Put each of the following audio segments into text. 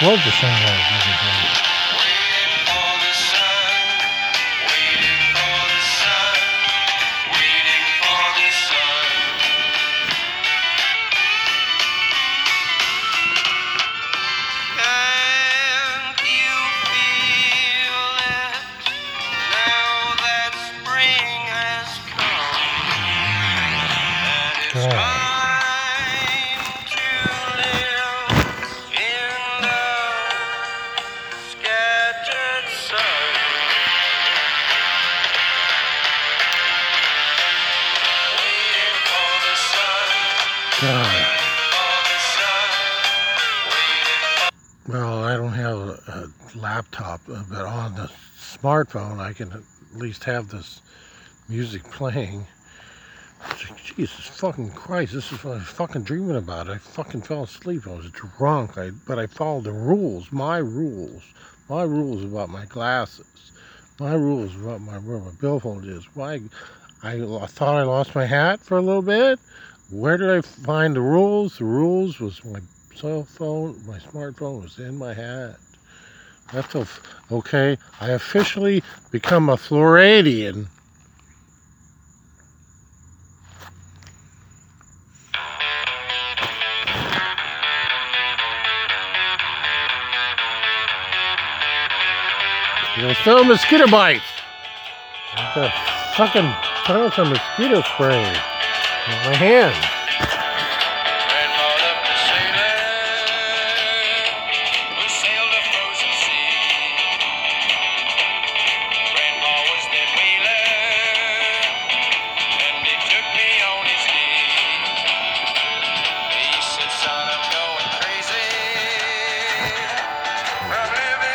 was the song I was have a, a laptop, uh, but on the smartphone, I can at least have this music playing. Jesus fucking Christ, this is what I was fucking dreaming about. I fucking fell asleep. I was drunk, I, but I followed the rules, my rules, my rules about my glasses, my rules about my where my billfold is. Why, I, I thought I lost my hat for a little bit. Where did I find the rules? The rules was my cell phone, my smartphone was in my hat. That's a, okay. I officially become a Floridian. There's still mosquito bites. Got fucking on some mosquito spray in my hand.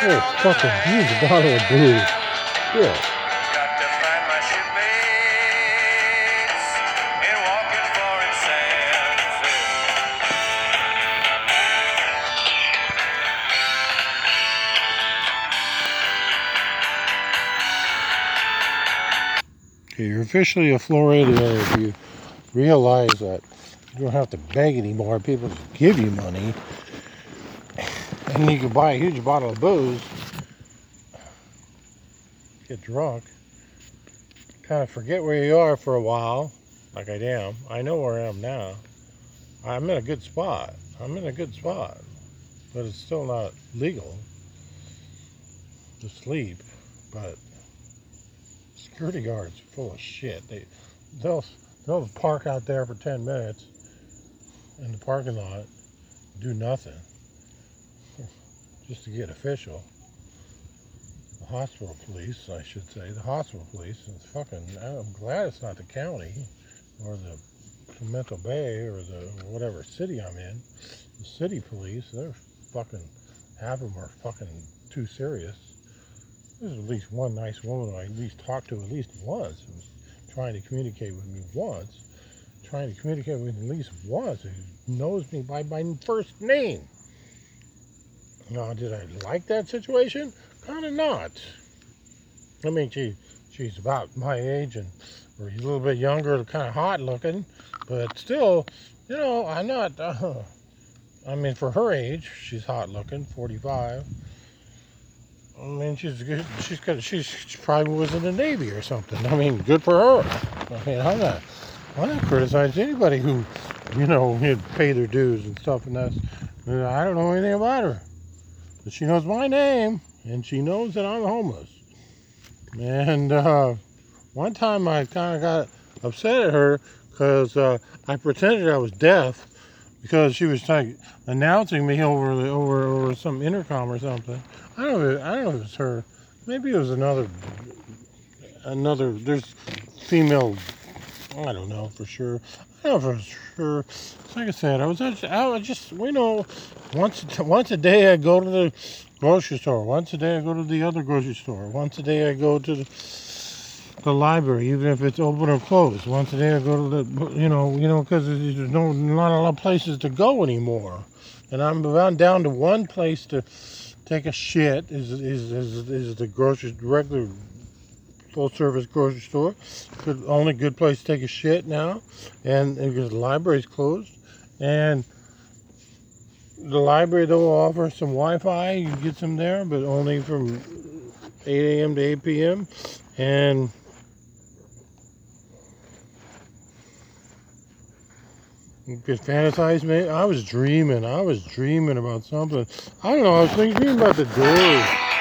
Oh, fucking huge bottle of booze. Yeah. Got to find my shipmates in walking foreign sands. Okay, you're officially a Floridian if you realize that you don't have to beg anymore. People give you money. And you can buy a huge bottle of booze, get drunk, kind of forget where you are for a while, like I am. I know where I am now. I'm in a good spot. I'm in a good spot. But it's still not legal to sleep. But security guards full of shit. They they'll they'll park out there for ten minutes in the parking lot, do nothing, just to get official. The hospital police, I should say, the hospital police. It's fucking. I'm glad it's not the county or the Palmetto Bay or the whatever city I'm in. The city police, they're fucking. Half of them are fucking too serious. There's at least one nice woman I at least talked to at least once, who was trying to communicate with me once, trying to communicate with me at least once, who knows me by my first name. Now, did I like that situation? Kind of not. I mean, she she's about my age and or a little bit younger, kind of hot looking, but still, you know, I'm not. Uh, I mean, for her age, she's hot looking, 45. I mean, she's good. She's got. She's she probably was in the Navy or something. I mean, good for her. I mean, I'm not. I'm not criticizing anybody who, you know, pay their dues and stuff. And that's. I don't know anything about her, but she knows my name and she knows that I'm homeless. And uh, one time I kind of got upset at her because uh, I pretended I was deaf because she was like announcing me over the over over some intercom or something. I don't know. I don't know if it was her. Maybe it was another. Another. There's female. I don't know for sure. For sure. Like I said, I was just, I was just you know, once a- once a day I go to the grocery store. Once a day I go to the other grocery store. Once a day I go to the, the library, even if it's open or closed. Once a day I go to the you know you know because there's no not a lot of places to go anymore, and I'm about down to one place to take a shit is is is, is the grocery regular full service grocery store. Good, only good place to take a shit now, and because the library's closed, and the library though offer some Wi-Fi. You get some there, but only from 8 a.m. to 8 p.m. And you could fantasize, man. I was dreaming. I was dreaming about something. I don't know. I was thinking about the doors.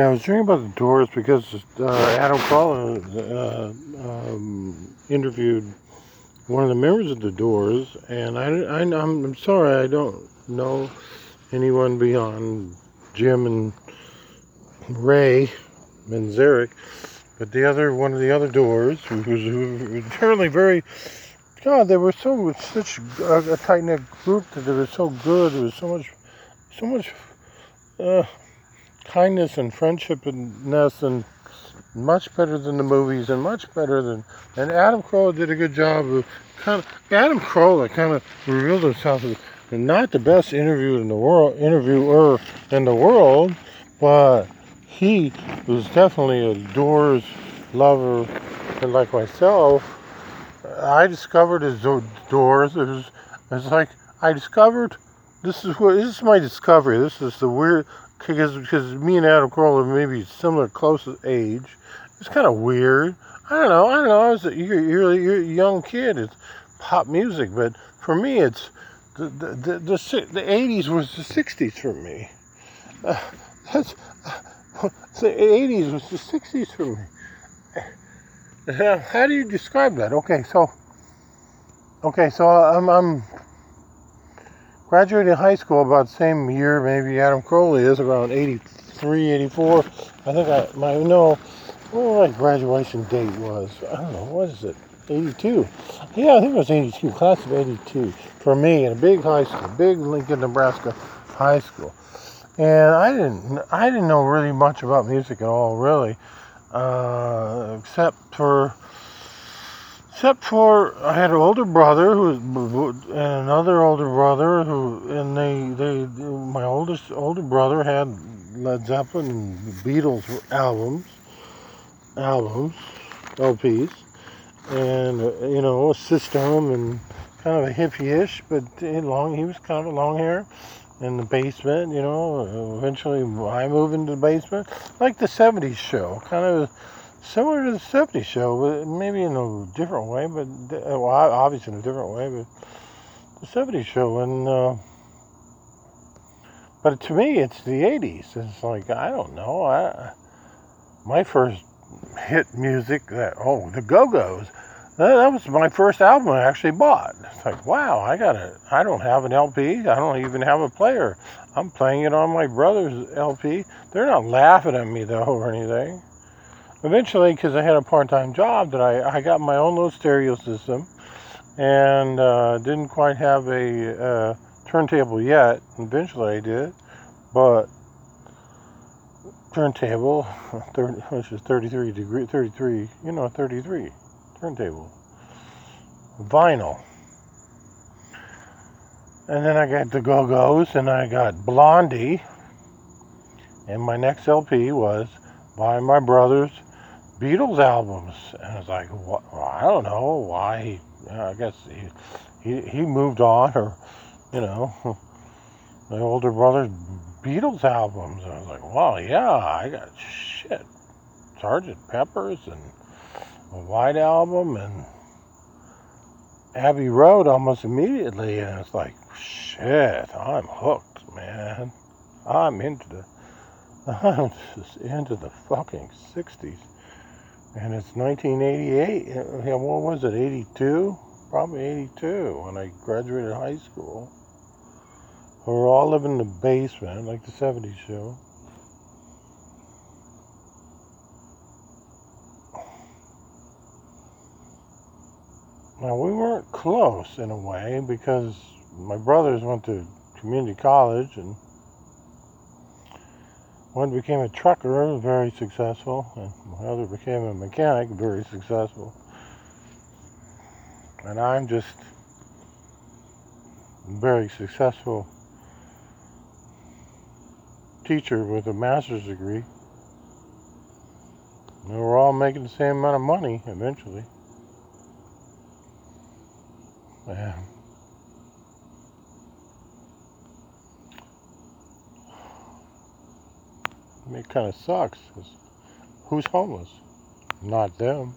Okay, I was dreaming about the Doors because uh, Adam Carolla uh, um, interviewed one of the members of the Doors, and I, I, I'm, I'm sorry, I don't know anyone beyond Jim and Ray Manzarek, but the other one of the other Doors, who was, who was apparently very, God, they were so such a, a tight knit group that they were so good. There was so much, so much. Uh, kindness and friendshipness and much better than the movies and much better than and Adam Carolla did a good job of kind of Adam Carolla kind of revealed himself as not the best interview in the world interviewer in the world but he was definitely a Doors lover. And like myself I discovered his Doors it was it's like I discovered this is what this is my discovery. This is the weird because because me and Adam Carolla are maybe similar, close age. It's kind of weird. I don't know. I don't know. I was a, you're, you're, you're a young kid. It's pop music, but for me, it's the the the, the, the 80s was the 60s for me. Uh, that's the 80s was the 60s for me. How do you describe that? Okay, so okay, so I'm I'm graduated high school about the same year maybe Adam Carolla is around 83 84 I think I my no what my graduation date was? I don't know what is it? 82 yeah I think it was 82 class of 82 for me in a big high school big Lincoln Nebraska high school. And I didn't I didn't know really much about music at all really uh, except for Except for I had an older brother who was, and another older brother who, and they, they, my oldest older brother had Led Zeppelin and Beatles albums, albums, LPs, and uh, you know, a system and kind of a hippie-ish, but he long. He was kind of long hair in the basement. You know, eventually I moved into the basement, like the '70s show, kind of similar to the 70s show, but maybe in a different way, but uh, well, obviously in a different way, but the 70s show. And, uh, but to me, it's the 80s. It's like, I don't know. I, my first hit music, that, oh, the Go Go's. That, that was my first album I actually bought. It's like, wow, I got it. I don't have an LP. I don't even have a player. I'm playing it on my brother's LP. They're not laughing at me though or anything eventually, because I had a part-time job, that I, I got my own little stereo system, and uh, didn't quite have a uh, turntable yet. Eventually, I did, but turntable, 30, which is 33 degree, 33, you know, 33 turntable, vinyl. And then I got the Go Go's, and I got Blondie, and my next LP was by my brother's Beatles albums, and I was like? Well, I don't know why. He, I guess he, he he moved on, or you know, my older brother's Beatles albums. And I was like, wow, yeah, I got shit, Sergeant Pepper's and a White album and Abbey Road almost immediately, and it's like, shit, I'm hooked, man. I'm into the, I'm just into the fucking '60s. And it's 1988. Yeah, what was it? 82? Probably 82 when I graduated high school. We were all living in the basement, like the 70s show. Now we weren't close in a way because my brothers went to community college and one became a trucker, very successful, and my other became a mechanic, very successful. And I'm just very successful teacher with a master's degree. And we're all making the same amount of money eventually. Yeah. I mean, it kind of sucks. who's homeless? Not them.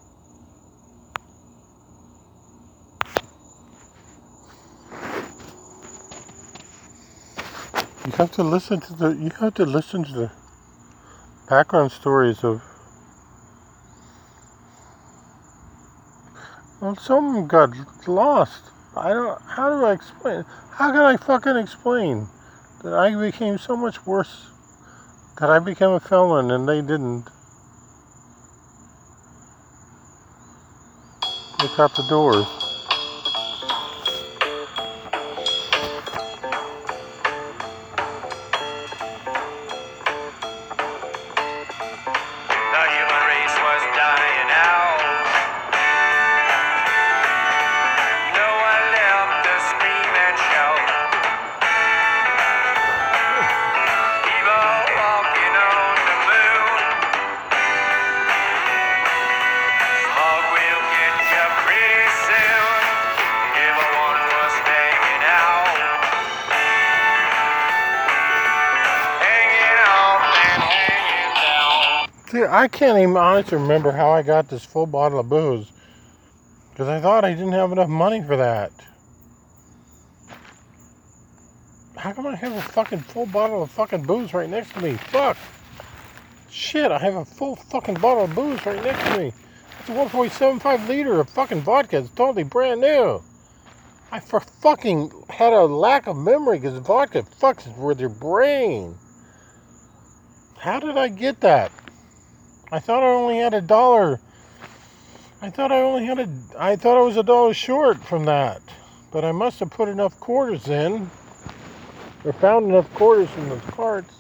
You have to listen to the. You have to listen to the background stories of. Well, some got lost. I don't. How do I explain? How can I fucking explain that I became so much worse? That I became a felon and they didn't. Look out the doors. I can't even honestly remember how I got this full bottle of booze. Because I thought I didn't have enough money for that. How come I have a fucking full bottle of fucking booze right next to me? Fuck. Shit, I have a full fucking bottle of booze right next to me. It's a 1.75 liter of fucking vodka. It's totally brand new. I for fucking had a lack of memory because vodka fucks with your brain. How did I get that? I thought I only had a dollar. I thought I only had a. I thought I was a dollar short from that, but I must have put enough quarters in, or found enough quarters in those carts.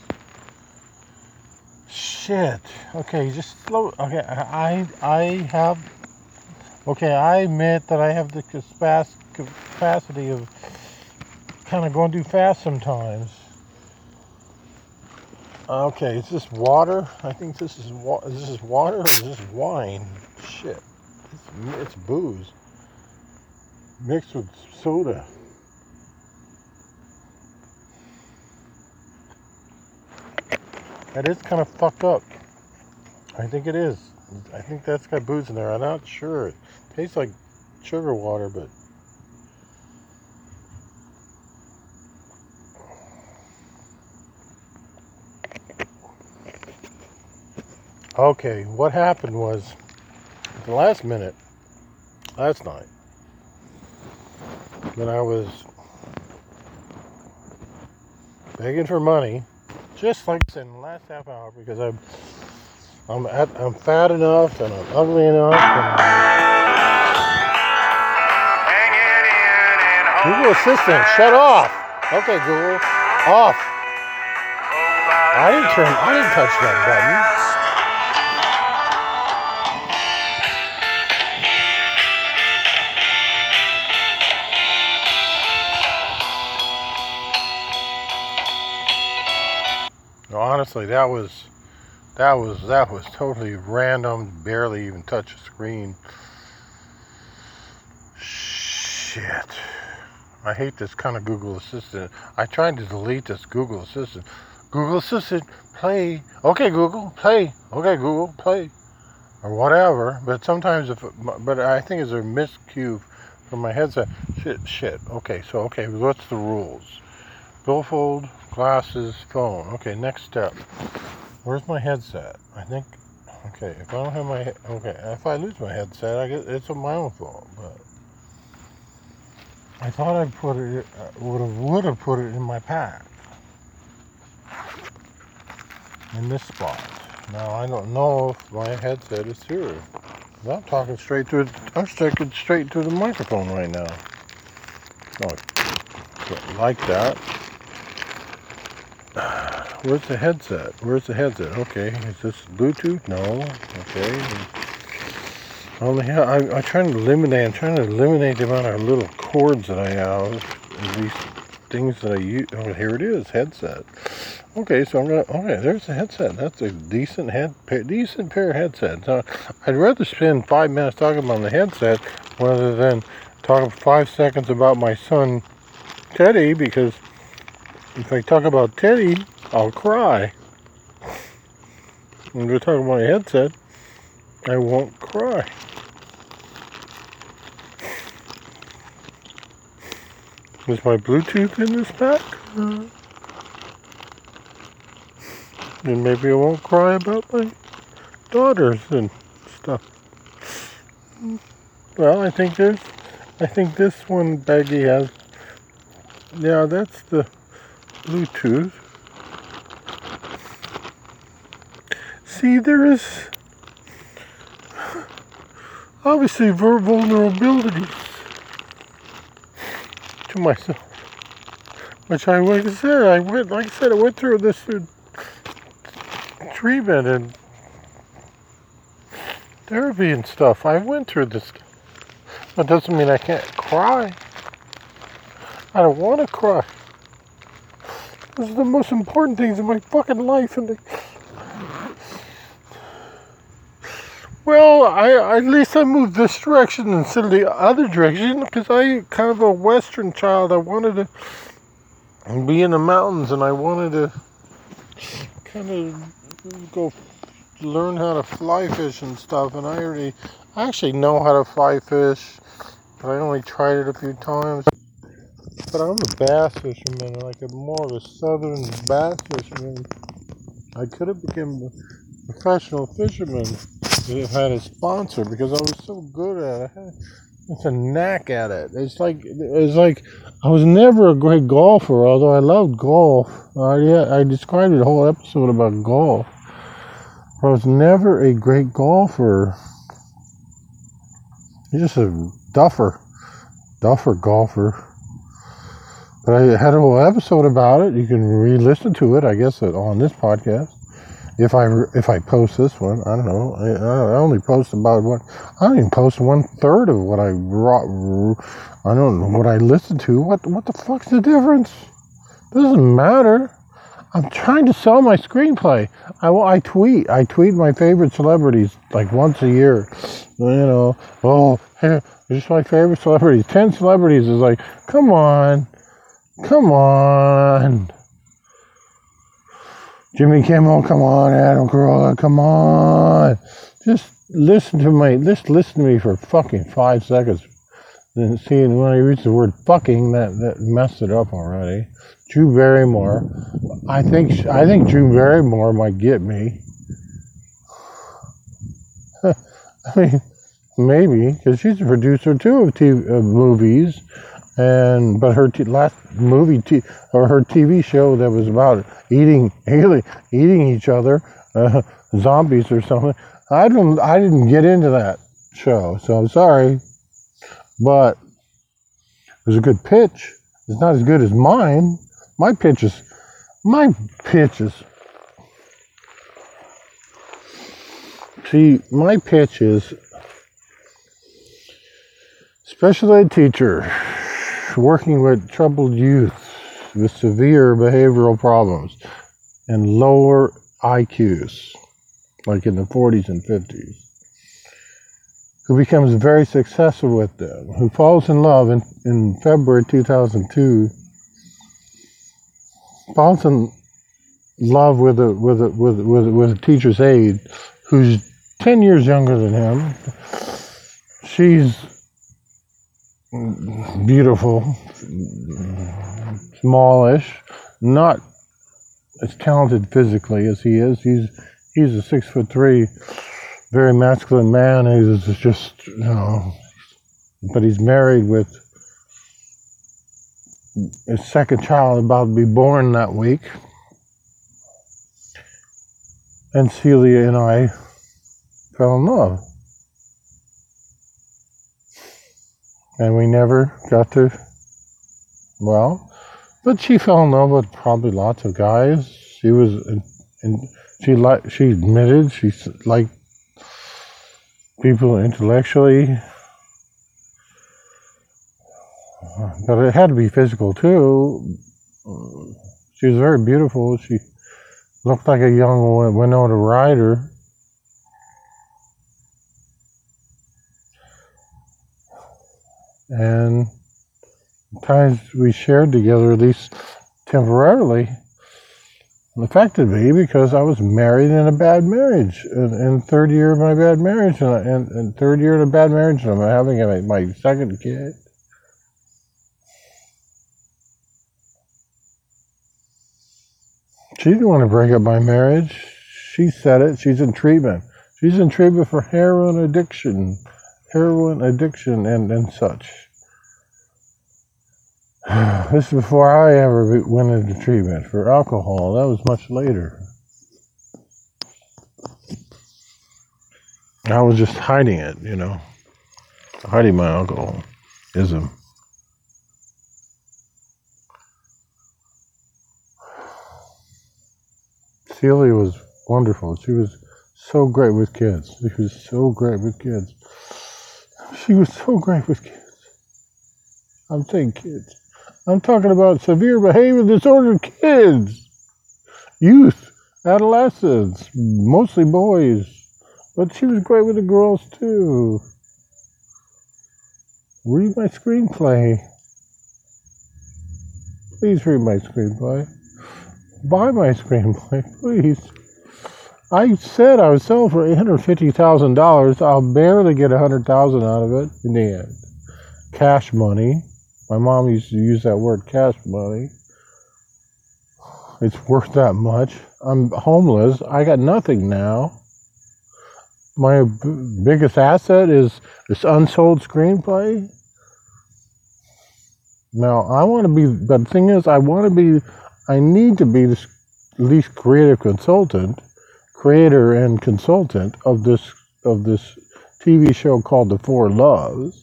Shit. Okay, just slow. Okay, I I have. Okay, I admit that I have the capac- capacity of kind of going too fast sometimes. Okay, is this water? I think this is wa- is this water or is this wine? Shit, it's, it's booze mixed with soda. That is kind of fucked up. I think it is. I think that's got booze in there. I'm not sure. It tastes like sugar water, but Okay, what happened was at the last minute, last night, when I was begging for money, just like I said in the last half hour, because I'm I'm at, I'm fat enough and I'm ugly enough. And Google Assistant, shut off. Okay, Google, off. I didn't turn, I didn't touch that button. Honestly, that was that was that was totally random. Barely even touched the screen. Shit. I hate this kind of Google Assistant. I tried to delete this Google Assistant. Google Assistant, play. Okay, Google, play. Okay, Google, play. Or whatever. But sometimes if, but I think it's a miscue from my headset. Shit, shit. Okay, so okay, what's the rules? Billfold, glasses, phone. Okay, next step. Where's my headset? I think. Okay, if I don't have my okay, if I lose my headset, I get it's my own fault. But I thought I put it uh, would have would have put it in my pack in this spot. Now I don't know if my headset is here. I'm talking straight to it. I'm sticking straight to the microphone right now. Oh, like that. Where's the headset? Where's the headset? Okay, is this Bluetooth? No. Okay. Only I, I'm trying to eliminate. I'm trying to eliminate the amount of little cords that I have. These things that I use. Oh, here it is. Headset. Okay, so I'm gonna. Okay, there's the headset. That's a decent head, decent pair of headsets. Uh, I'd rather spend five minutes talking about the headset rather than talk five seconds about my son Teddy because if I talk about Teddy, I'll cry. When we're talking about a headset, I won't cry. Is my Bluetooth in this pack? Mm-hmm. And maybe I won't cry about my daughters and stuff. Well, I think there's, I think this one baggie has, yeah, that's the Bluetooth. See, there is obviously vulnerabilities to myself, which I, like I said, I went, like I said, I went through this treatment and therapy and stuff. I went through this. That doesn't mean I can't cry. I don't want to cry. This is the most important things in my fucking life, and they, I at least I moved this direction instead of the other direction because I kind of a Western child. I wanted to be in the mountains, and I wanted to kind of go learn how to fly fish and stuff. And I already, I actually know how to fly fish, but I only tried it a few times. But I'm a bass fisherman, like a more of a southern bass fisherman. I could have become professional fisherman I had a sponsor because I was so good at it. I had it's a knack at it. It's like it's like I was never a great golfer, although I loved golf. I yeah, I described a whole episode about golf. I was never a great golfer. You're just a duffer, duffer golfer. But I had a whole episode about it. You can re-listen to it, I guess, on this podcast. If I if I post this one, I don't know. I, I only post about what I don't even post one third of what I brought. I don't know what I listen to. What what the fuck's the difference? Doesn't matter. I'm trying to sell my screenplay. I, I tweet. I tweet my favorite celebrities like once a year. You know, oh, hey, just my favorite celebrities. Ten celebrities is like, come on, come on. Jimmy Kimmel, come on, Adam Carolla, come on. Just listen to me. just listen to me for fucking five seconds. Then see, when I reach the word fucking, that, that messed it up already. Drew Barrymore. I think, I think Drew Barrymore might get me. I mean, maybe, because she's a producer too of, TV, of movies and but her t- last movie t- or her TV show that was about eating eating, eating each other, uh, zombies or something. I don't I didn't get into that show, so I'm sorry, but it was a good pitch. It's not as good as mine. My pitch is my pitch is. See, my pitch is special ed teacher working with troubled youth with severe behavioral problems and lower IQs, like in the 40s and 50s, who becomes very successful with them, who falls in love in, in February 2002, falls in love with a, with, a, with, a, with, a, with a teacher's aide who's 10 years younger than him. She's beautiful, smallish, not as talented physically as he is. He's he's a six foot three, very masculine man. He's just you know, but he's married with his second child about to be born that week. And Celia and I fell in love. And we never got to. Well, but she fell in love with probably lots of guys. She was, and she like she admitted she liked people intellectually, but it had to be physical too. She was very beautiful. She looked like a young Win- Winona Ryder. And times we shared together, at least temporarily, affected me because I was married in a bad marriage, in, in third year of my bad marriage, and, and, and third year in a bad marriage, and I'm having a, my second kid. She didn't want to break up my marriage. She said it. She's in treatment. She's in treatment for heroin addiction, heroin addiction, and, and such. This is before I ever went into treatment for alcohol. That was much later. I was just hiding it, you know, hiding my alcoholism. Celia was wonderful. She was so great with kids. She was so great with kids. She was so great with kids. I'm saying kids. I'm talking about severe behavior disorder kids, youth, adolescents, mostly boys. But she was great with the girls too. Read my screenplay. Please read my screenplay. Buy my screenplay, please. I said I was selling for eight hundred fifty thousand dollars. I'll barely get a hundred thousand out of it in the end. Cash money. My mom used to use that word, cash money. It's worth that much. I'm homeless. I got nothing now. My b- biggest asset is this unsold screenplay. Now I want to be, but the thing is, I want to be. I need to be the least creative consultant, creator and consultant of this of this TV show called The Four Loves.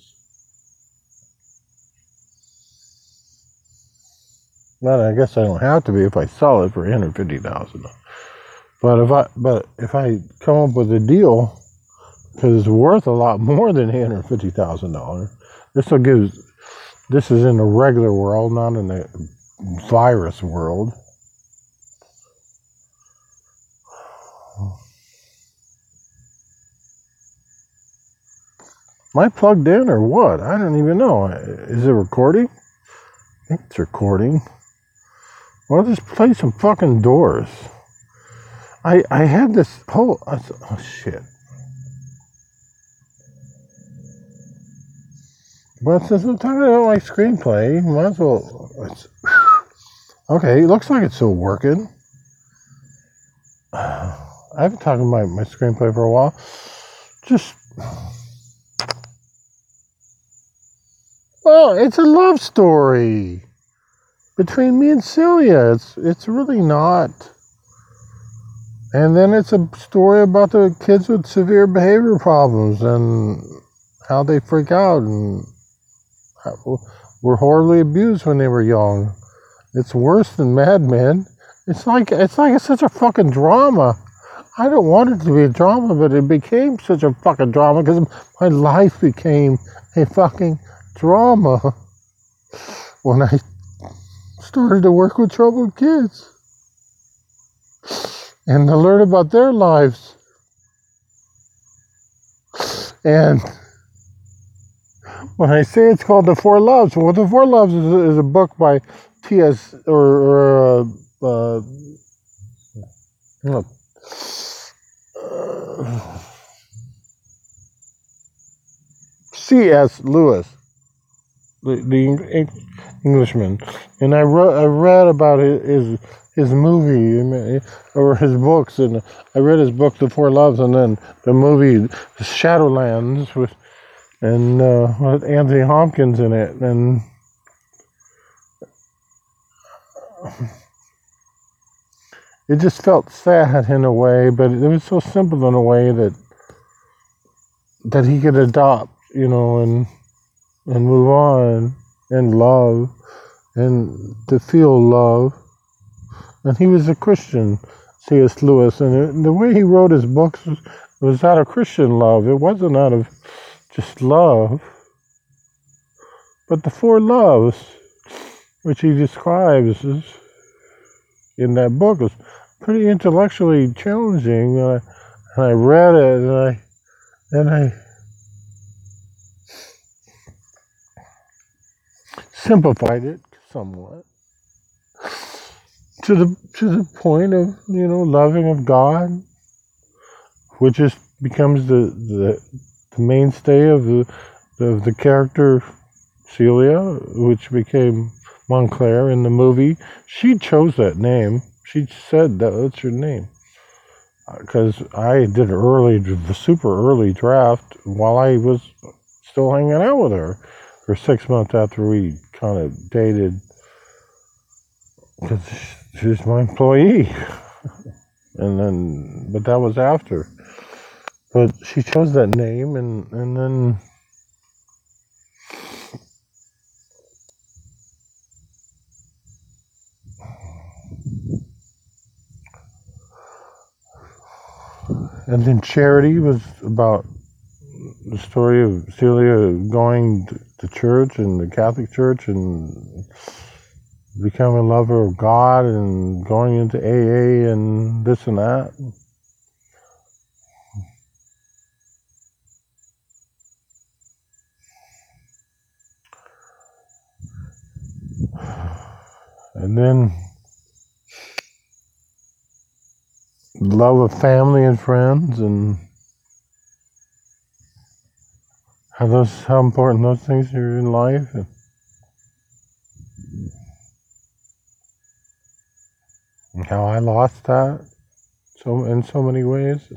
Well, I guess I don't have to be if I sell it for 150000 But if I but if I come up with a deal because it's worth a lot more than eight hundred fifty thousand dollars, this will give. This is in the regular world, not in the virus world. Am I plugged in or what? I don't even know. Is it recording? It's recording. Well, just play some fucking doors. I I had this whole uh, s- oh shit. But since I'm talking about my screenplay, might as well. It's, okay, it looks like it's still working. I've been talking about my screenplay for a while. Just well, it's a love story between me and Celia. It's it's really not. And then it's a story about the kids with severe behavior problems and how they freak out and were horribly abused when they were young. It's worse than Mad Men. It's like it's like it's such a fucking drama. I don't want it to be a drama, but it became such a fucking drama because my life became a fucking drama when I started to work with troubled kids and to learn about their lives. And when I say it's called The Four Loves, well, The Four Loves is a, is a book by T.S. or, or uh, uh, C.S. Lewis, the, the Englishman, and I read I read about his his, his movie or his books, and I read his book The Four Loves, and then the movie Shadowlands with and uh, with Anthony Hopkins in it, and it just felt sad in a way, but it was so simple in a way that that he could adopt, you know, and and move on and love and to feel love. And he was a Christian, C.S. Lewis, and the way he wrote his books was, out of Christian love. It wasn't out of just love. But the four loves, which he describes in that book, is pretty intellectually challenging. And I, and I read it, and I, and I simplified it somewhat to the to the point of you know loving of God, which is becomes the the, the mainstay of the of the character Celia, which became Montclair in the movie. She chose that name. She said that that's your name uh, because I did early the super early draft while I was still hanging out with her for six months after we kind of dated because she was my employee. and then, but that was after. But she chose that name, and and then and then charity was about the story of Celia going to church and the Catholic Church and becoming a lover of God and going into AA and this and that. And then love of family and friends and how those how important those things are in life and how I lost that so in so many ways.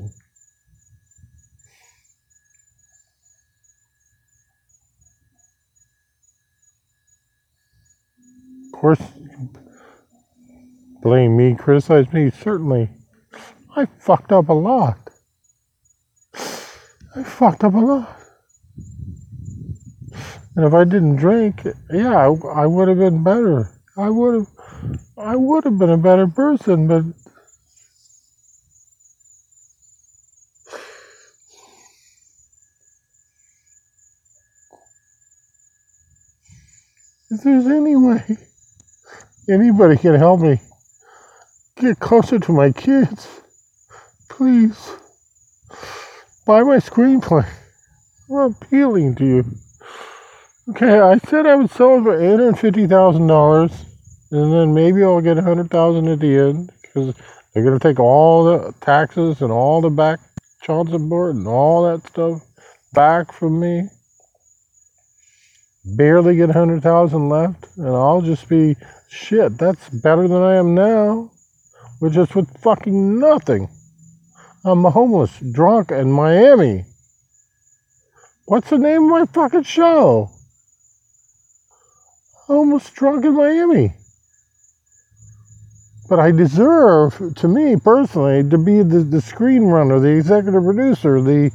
Of course, blame me, criticize me. Certainly, I fucked up a lot. I fucked up a lot. And if I didn't drink, yeah, I, I would have been better. I would have, I would have been a better person. But if there's any way anybody can help me get closer to my kids, please buy my screenplay. I'm appealing to you. Okay, I said I would sell for eight hundred fifty thousand dollars, and then maybe I'll get a hundred thousand at the end because they're gonna take all the taxes and all the back child support and all that stuff back from me. Barely get a hundred thousand left, and I'll just be shit. That's better than I am now, with just with fucking nothing. I'm homeless drunk in Miami. What's the name of my fucking show? Homeless drunk in Miami. But I deserve, to me personally, to be the, the screenrunner, the executive producer, the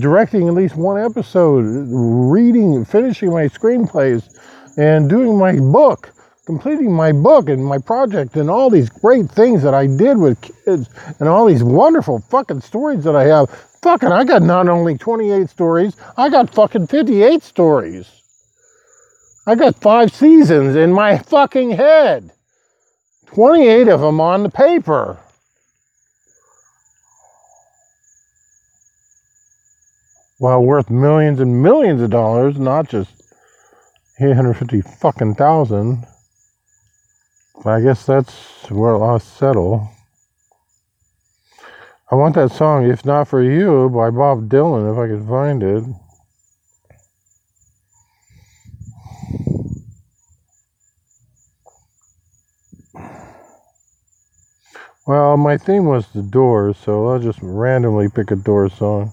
directing at least one episode, reading, finishing my screenplays, and doing my book, completing my book and my project, and all these great things that I did with kids, and all these wonderful fucking stories that I have. Fucking, I got not only 28 stories, I got fucking 58 stories. I got five seasons in my fucking head. 28 of them on the paper. Well, worth millions and millions of dollars, not just 850 fucking thousand. I guess that's where I'll settle. I want that song, If Not For You, by Bob Dylan, if I could find it. Well, my theme was the Doors, so I'll just randomly pick a Doors song.